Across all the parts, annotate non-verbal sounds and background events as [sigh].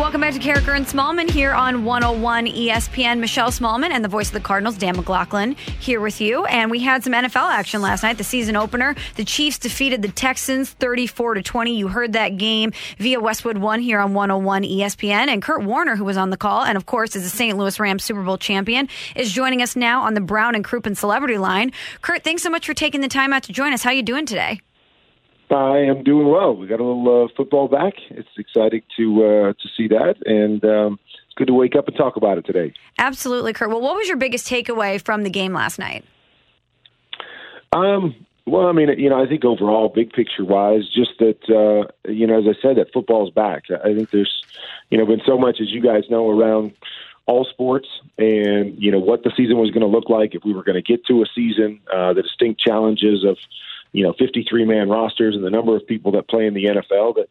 Welcome back to Karraker and Smallmon here on 101 ESPN. Michelle Smallmon and the voice of the Cardinals, Dan McLaughlin, here with you. And we had some NFL action last night, the season opener. The Chiefs defeated the Texans 34 to 20. You heard that game via Westwood One here on 101 ESPN. And Kurt Warner, who was on the call, and of course is a St. Louis Rams Super Bowl champion, is joining us now on the Brown and Crouppen Celebrity Line. Kurt, thanks so much for taking the time out to join us. How you doing today? I am doing well. We got a little uh, football back. It's exciting to uh, to see that, and um, it's good to wake up and talk about it today. Absolutely, Kurt. Well, what was your biggest takeaway from the game last night? Um, well, I mean, you know, I think overall, big picture wise, just that uh, you know, as I said, that football's back. I think there's, you know, been so much as you guys know around all sports, and you know what the season was going to look like if we were going to get to a season, uh, the distinct challenges of you know 53 man rosters and the number of people that play in the NFL that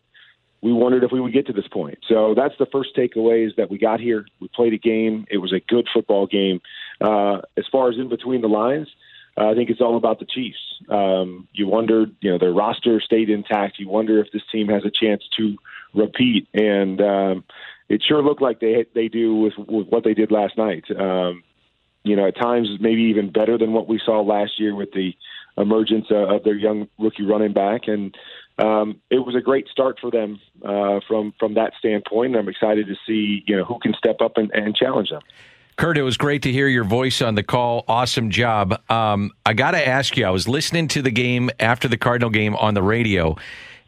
we wondered if we would get to this point. So that's the first takeaway is that we got here. We played a game. It was a good football game. Uh, as far as in between the lines, uh, I think it's all about the Chiefs. Um, you wondered, you know, their roster stayed intact. You wonder if this team has a chance to repeat, and um, it sure looked like they they do with, with what they did last night. Um, you know, at times maybe even better than what we saw last year with the emergence uh, of their young rookie running back, and um, it was a great start for them uh, from from that standpoint. I'm excited to see you know who can step up and, and challenge them. Kurt, it was great to hear your voice on the call. Awesome job. Um, I got to ask you, I was listening to the game after the Cardinal game on the radio.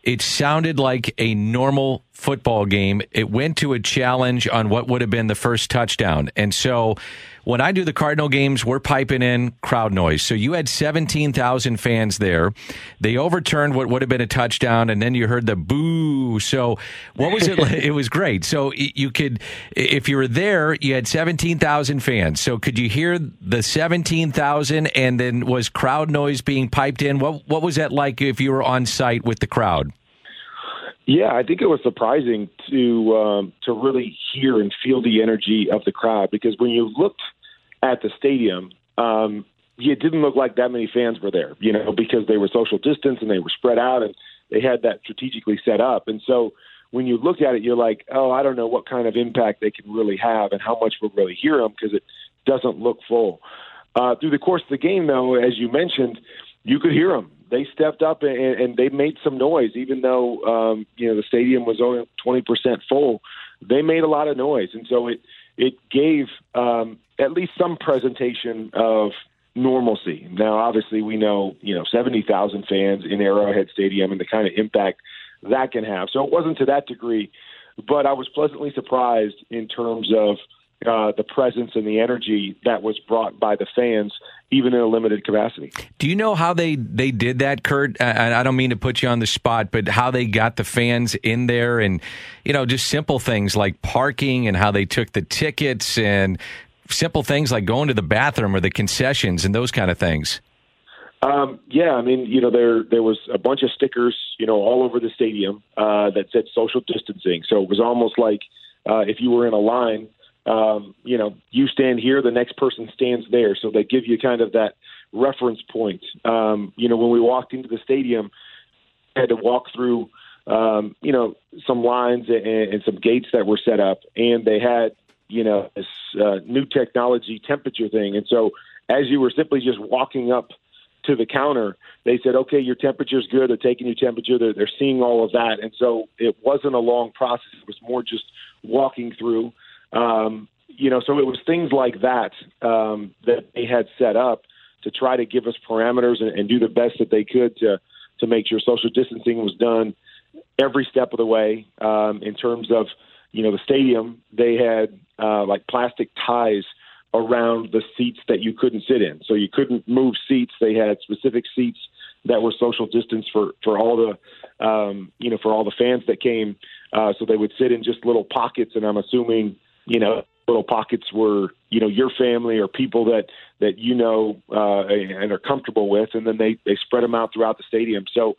It sounded like a normal football game. It went to a challenge on what would have been the first touchdown. And so when I do the Cardinal games, we're piping in crowd noise. So you had 17,000 fans there. They overturned what would have been a touchdown, and then you heard the boo. So what was it? [laughs] it was great. So you could, if you were there, you had 17,000 fans. So could you hear the 17,000 and then was crowd noise being piped in? What, what was that like if you were on site with the crowd? Yeah, I think it was surprising to um, to really hear and feel the energy of the crowd because when you looked at the stadium, um, it didn't look like that many fans were there. You know, because they were social distance and they were spread out and they had that strategically set up. And so when you look at it, you're like, oh, I don't know what kind of impact they can really have and how much we'll really hear them because it doesn't look full. Uh, through the course of the game, though, as you mentioned, you could hear them they stepped up and, and they made some noise, even though um, you know the stadium was only twenty percent full. They made a lot of noise, and so it it gave um, at least some presentation of normalcy. Now, obviously, we know you know seventy thousand fans in Arrowhead Stadium and the kind of impact that can have. So it wasn't to that degree, but I was pleasantly surprised in terms of uh, the presence and the energy that was brought by the fans, even in a limited capacity. Do you know how they, they did that, Kurt? And I don't mean to put you on the spot, but how they got the fans in there and, you know, just simple things like parking and how they took the tickets and simple things like going to the bathroom or the concessions and those kind of things. Um, yeah, I mean, you know, there there was a bunch of stickers, you know, all over the stadium uh, that said social distancing. So it was almost like uh, if you were in a line um, you know, you stand here, the next person stands there. So they give you kind of that reference point. Um, you know, when we walked into the stadium, I had to walk through, um, you know, some lines and, and some gates that were set up, and they had, you know, this uh, new technology temperature thing. And so as you were simply just walking up to the counter, they said, okay, your temperature's good. They're taking your temperature. They're, they're seeing all of that. And so it wasn't a long process. It was more just walking through. Um, you know, so it was things like that um, that they had set up to try to give us parameters and, and do the best that they could to to make sure social distancing was done every step of the way um, in terms of you know the stadium. They had uh, like plastic ties around the seats that you couldn't sit in, so you couldn't move seats. They had specific seats that were social distance for for all the um, you know for all the fans that came. Uh, so they would sit in just little pockets, and I'm assuming you know little pockets were you know your family or people that that you know uh, and are comfortable with, and then they they spread them out throughout the stadium. So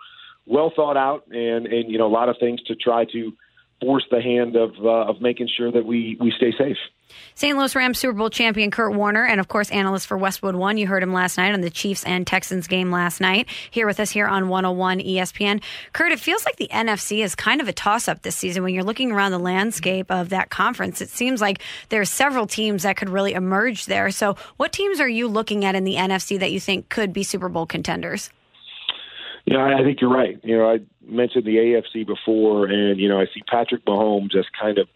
well thought out, and and you know a lot of things to try to force the hand of uh, of making sure that we we stay safe. St. Louis Rams Super Bowl champion Kurt Warner, and of course, analyst for Westwood One. You heard him last night on the Chiefs and Texans game last night. Here with us here on 101 ESPN. Kurt, it feels like the NFC is kind of a toss up this season. When you're looking around the landscape of that conference, it seems like there's several teams that could really emerge there. So, what teams are you looking at in the NFC that you think could be Super Bowl contenders? You know, I think you're right. You know, I mentioned the AFC before, and you know, I see Patrick Mahomes as kind of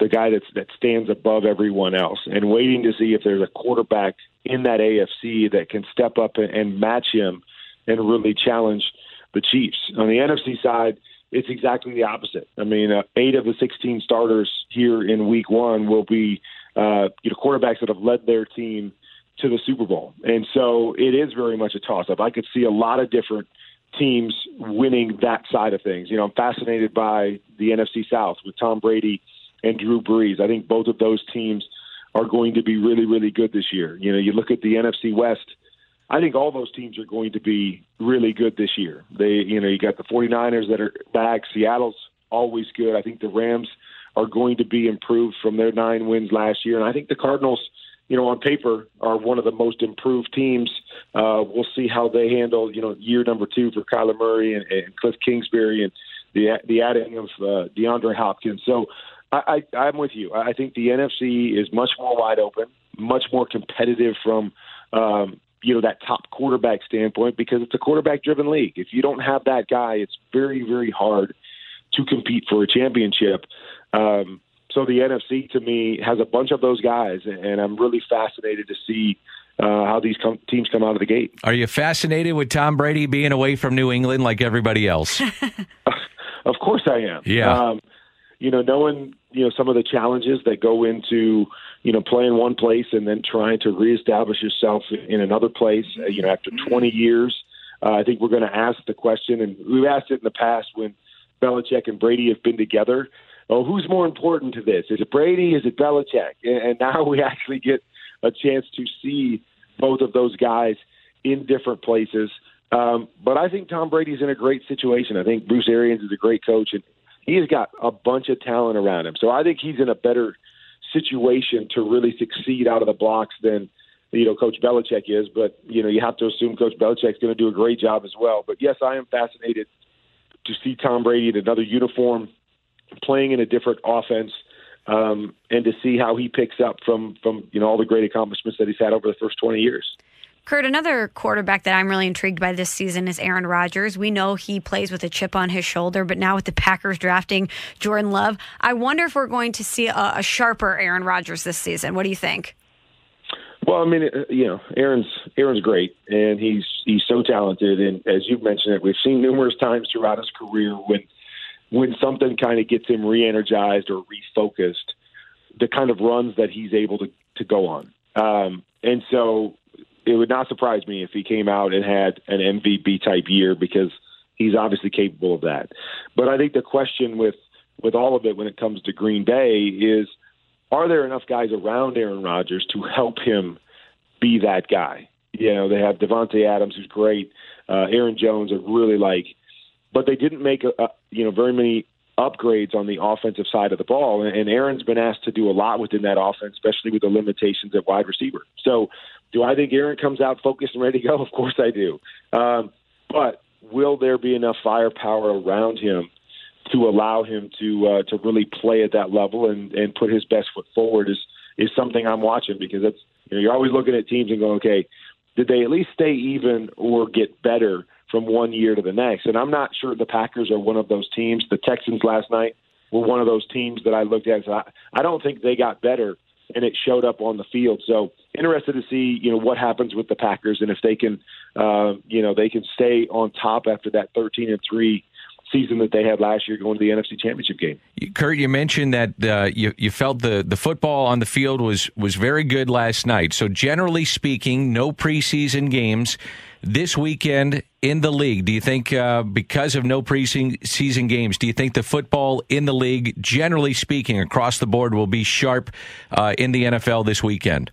the guy that's that stands above everyone else, and waiting to see if there's a quarterback in that AFC that can step up and, and match him and really challenge the Chiefs. On the NFC side, it's exactly the opposite. I mean, uh, eight of the 16 starters here in Week One will be uh, you know quarterbacks that have led their team to the Super Bowl, and so it is very much a toss-up. I could see a lot of different teams winning that side of things. You know, I'm fascinated by the NFC South with Tom Brady and Drew Brees. I think both of those teams are going to be really, really good this year. You know, you look at the NFC West. I think all those teams are going to be really good this year. They, you know, you got the 49ers that are back. Seattle's always good. I think the Rams are going to be improved from their nine wins last year, and I think the Cardinals – you know, on paper are one of the most improved teams. Uh, we'll see how they handle, you know, year number two for Kyler Murray and, and Cliff Kingsbury and the the adding of uh, DeAndre Hopkins. So I, I, I'm with you. I think the NFC is much more wide open, much more competitive from, um, you know, that top quarterback standpoint because it's a quarterback driven league. If you don't have that guy, it's very, very hard to compete for a championship. Um, so the NFC to me has a bunch of those guys, and I'm really fascinated to see uh, how these com- teams come out of the gate. Are you fascinated with Tom Brady being away from New England like everybody else? [laughs] of course I am. Yeah. Um, you know, knowing you know some of the challenges that go into you know playing one place and then trying to reestablish yourself in another place. Uh, you know, after 20 years, uh, I think we're going to ask the question, and we've asked it in the past when Belichick and Brady have been together oh, who's more important to this? Is it Brady? Is it Belichick? And now [laughs] we actually get a chance to see both of those guys in different places. Um, but I think Tom Brady's in a great situation. I think Bruce Arians is a great coach, and he's got a bunch of talent around him. So I think he's in a better situation to really succeed out of the blocks than you know Coach Belichick is. But you know you have to assume Coach Belichick's going to do a great job as well. But yes, I am fascinated to see Tom Brady in another uniform playing in a different offense, um, and to see how he picks up from from you know all the great accomplishments that he's had over the first twenty years. Kurt, another quarterback that I'm really intrigued by this season is Aaron Rodgers. We know he plays with a chip on his shoulder, but now with the Packers drafting Jordan Love, I wonder if we're going to see a, a sharper Aaron Rodgers this season. What do you think? Well, I mean, uh, you know, Aaron's Aaron's great, and he's he's so talented, and as you've mentioned it, we've seen numerous times throughout his career when when something kind of gets him re-energized or refocused, the kind of runs that he's able to to go on. Um, and so it would not surprise me if he came out and had an MVP type year because he's obviously capable of that. But I think the question with with all of it when it comes to Green Bay is are there enough guys around Aaron Rodgers to help him be that guy? You know, they have Davante Adams, who's great. Uh, Aaron Jones, I really like but they didn't make a, a, you know very many upgrades on the offensive side of the ball. And Aaron's been asked to do a lot within that offense, especially with the limitations at wide receiver. So, do I think Aaron comes out focused and ready to go? [laughs] Of course I do. Um, but will there be enough firepower around him to allow him to uh, to really play at that level and, and put his best foot forward? Is is something I'm watching because that's you know you're always looking at teams and going, okay, did they at least stay even or get better? From one year to the next. And I'm not sure the Packers are one of those teams. The Texans last night were one of those teams that I looked at. So I, I don't think they got better, and it showed up on the field. So interested to see you know what happens with the Packers and if they can uh, you know they can stay on top after that 13 and three season that they had last year going to the NFC Championship game. Kurt, you mentioned that uh, you you felt the the football on the field was was very good last night. So generally speaking, no preseason games this weekend in the league. Do you think uh, because of no preseason games, do you think the football in the league, generally speaking, across the board, will be sharp uh, in the NFL this weekend?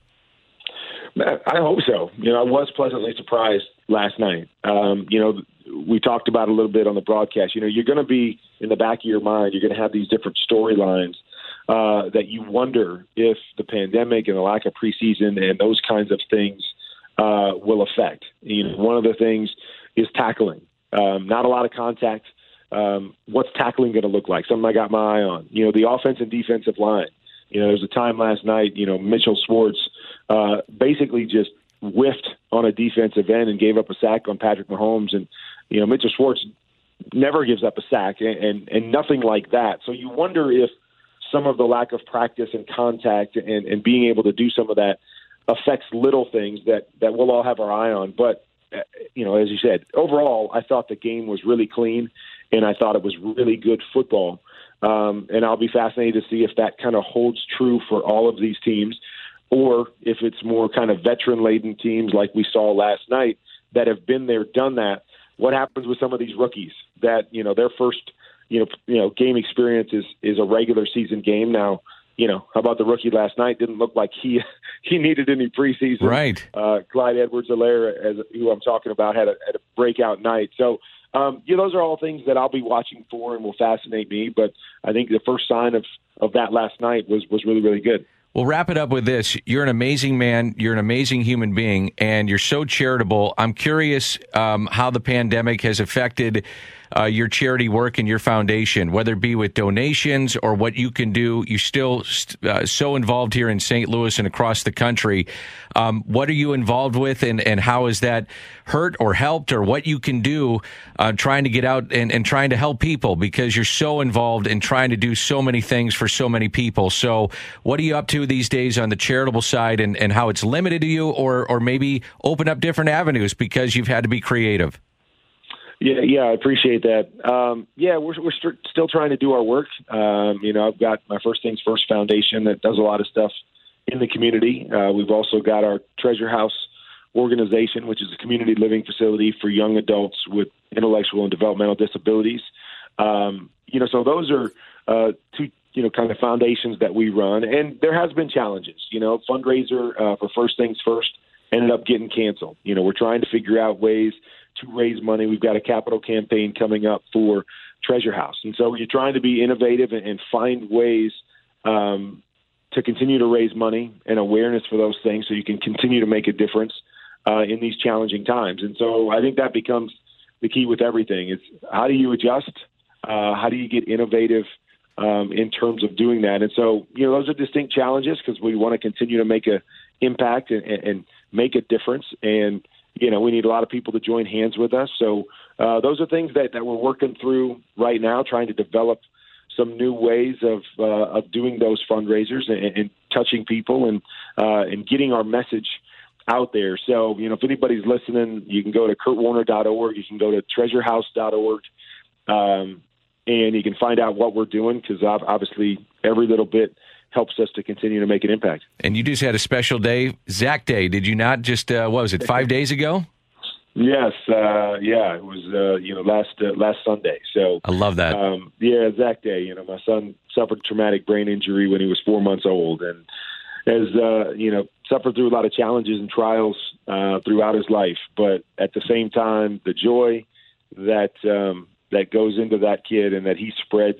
I hope so. You know, I was pleasantly surprised last night. Um, you know, we talked about a little bit on the broadcast. You know, you're going to be in the back of your mind. You're going to have these different storylines uh, that you wonder if the pandemic and the lack of preseason and those kinds of things uh, will affect. You know, one of the things is tackling. Um, not a lot of contact. Um, what's tackling going to look like? Something I got my eye on. You know, the offense and defensive line. You know, there was a time last night. You know, Mitchell Schwartz uh, basically just whiffed on a defensive end and gave up a sack on Patrick Mahomes. And you know, Mitchell Schwartz never gives up a sack, and, and and nothing like that. So you wonder if some of the lack of practice and contact and, and being able to do some of that affects little things that that we'll all have our eye on. But uh, you know, as you said, overall, I thought the game was really clean, and I thought it was really good football. Um, and I'll be fascinated to see if that kind of holds true for all of these teams, or if it's more kind of veteran laden teams like we saw last night that have been there, done that. What happens with some of these rookies that you know their first you know you know game experience is is a regular season game now you know, how about the rookie last night? Didn't look like he [laughs] he needed any preseason. Right. Uh, Clyde Edwards-Helaire, as who I'm talking about, had a, had a breakout night. So, um, yeah, those are all things that I'll be watching for and will fascinate me. But I think the first sign of of that last night was was really really good. We'll wrap it up with this. You're an amazing man. You're an amazing human being, and you're so charitable. I'm curious um, how the pandemic has affected uh, your charity work and your foundation, whether it be with donations or what you can do. You're still uh, so involved here in St. Louis and across the country. Um, what are you involved with, and, and how has that hurt or helped, or what you can do uh, trying to get out and, and trying to help people because you're so involved in trying to do so many things for so many people. So, what are you up to these days on the charitable side, and, and how it's limited to you, or or maybe open up different avenues because you've had to be creative? Yeah, yeah, I appreciate that. Um, yeah, we're we're st- still trying to do our work. Um, you know, I've got my First Things First Foundation that does a lot of stuff in the community. Uh, we've also got our Treasure House organization, which is a community living facility for young adults with intellectual and developmental disabilities. Um, you know, so those are uh, two you know kind of foundations that we run, and there has been challenges. You know, fundraiser uh, for First Things First ended up getting canceled. You know, we're trying to figure out ways to raise money. We've got a capital campaign coming up for Treasure House, and so you're trying to be innovative and, and find ways um, to continue to raise money and awareness for those things, so you can continue to make a difference uh, in these challenging times. And so I think that becomes the key with everything. It's how do you adjust? Uh, how do you get innovative? Um, in terms of doing that. And so, you know, those are distinct challenges because we want to continue to make a impact and, and, make a difference. And you know, we need a lot of people to join hands with us. So uh, those are things that, that we're working through right now, trying to develop some new ways of uh, of doing those fundraisers and, and touching people and uh, and getting our message out there. So you know, if anybody's listening, you can go to kurtwarner.org, you can go to treasurehouse.org, um, and you can find out what we're doing because obviously every little bit helps us to continue to make an impact. And you just had a special day, Zach Day, did you not? Just uh, what was it, five days ago? Yes, uh, yeah, it was uh, you know last uh, last Sunday. So I love that. Um, yeah, Zach Day. You know, my son suffered traumatic brain injury when he was four months old, and has uh, you know suffered through a lot of challenges and trials uh, throughout his life. But at the same time, the joy that um, that goes into that kid and that he spreads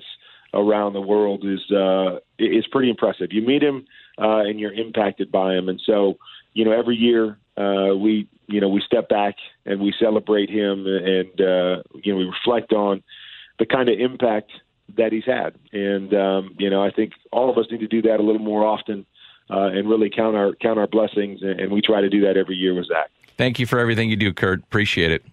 around the world is uh, is pretty impressive. You meet him uh, and you're impacted by him, and so you know every year uh, we you know we step back and we celebrate him, and uh, you know we reflect on the kind of impact that he's had, and um, you know I think all of us need to do that a little more often. Uh, and really count our count our blessings, and, and we try to do that every year with Zach. Thank you for everything you do, Kurt. Appreciate it.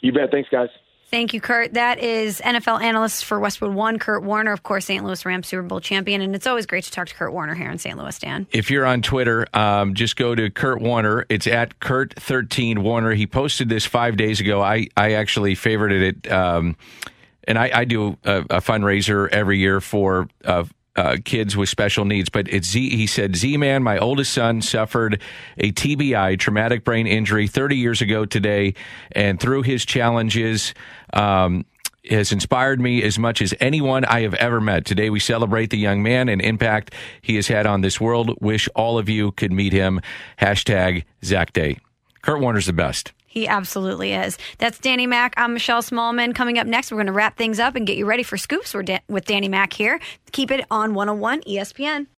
You bet. Thanks, guys. Thank you, Kurt. That is NFL analyst for Westwood One, Kurt Warner, of course, St. Louis Rams Super Bowl champion. And it's always great to talk to Kurt Warner here in St. Louis, Dan. If you're on Twitter, um, just go to Kurt Warner. It's at Kurt13 Warner. He posted this five days ago. I, I actually favorited it. Um, and I, I do a, a, fundraiser every year for uh, uh, kids with special needs. But it's Z. He said, "Z man, my oldest son suffered a TBI, traumatic brain injury, 30 years ago today, and through his challenges." Um, has inspired me as much as anyone I have ever met. Today we celebrate the young man and impact he has had on this world. Wish all of you could meet him. Hashtag Zach Day. Kurt Warner's the best. He absolutely is. That's Danny Mac. I'm Michelle Smallmon. Coming up next, we're going to wrap things up and get you ready for scoops with Danny Mac here. Keep it on 101 ESPN.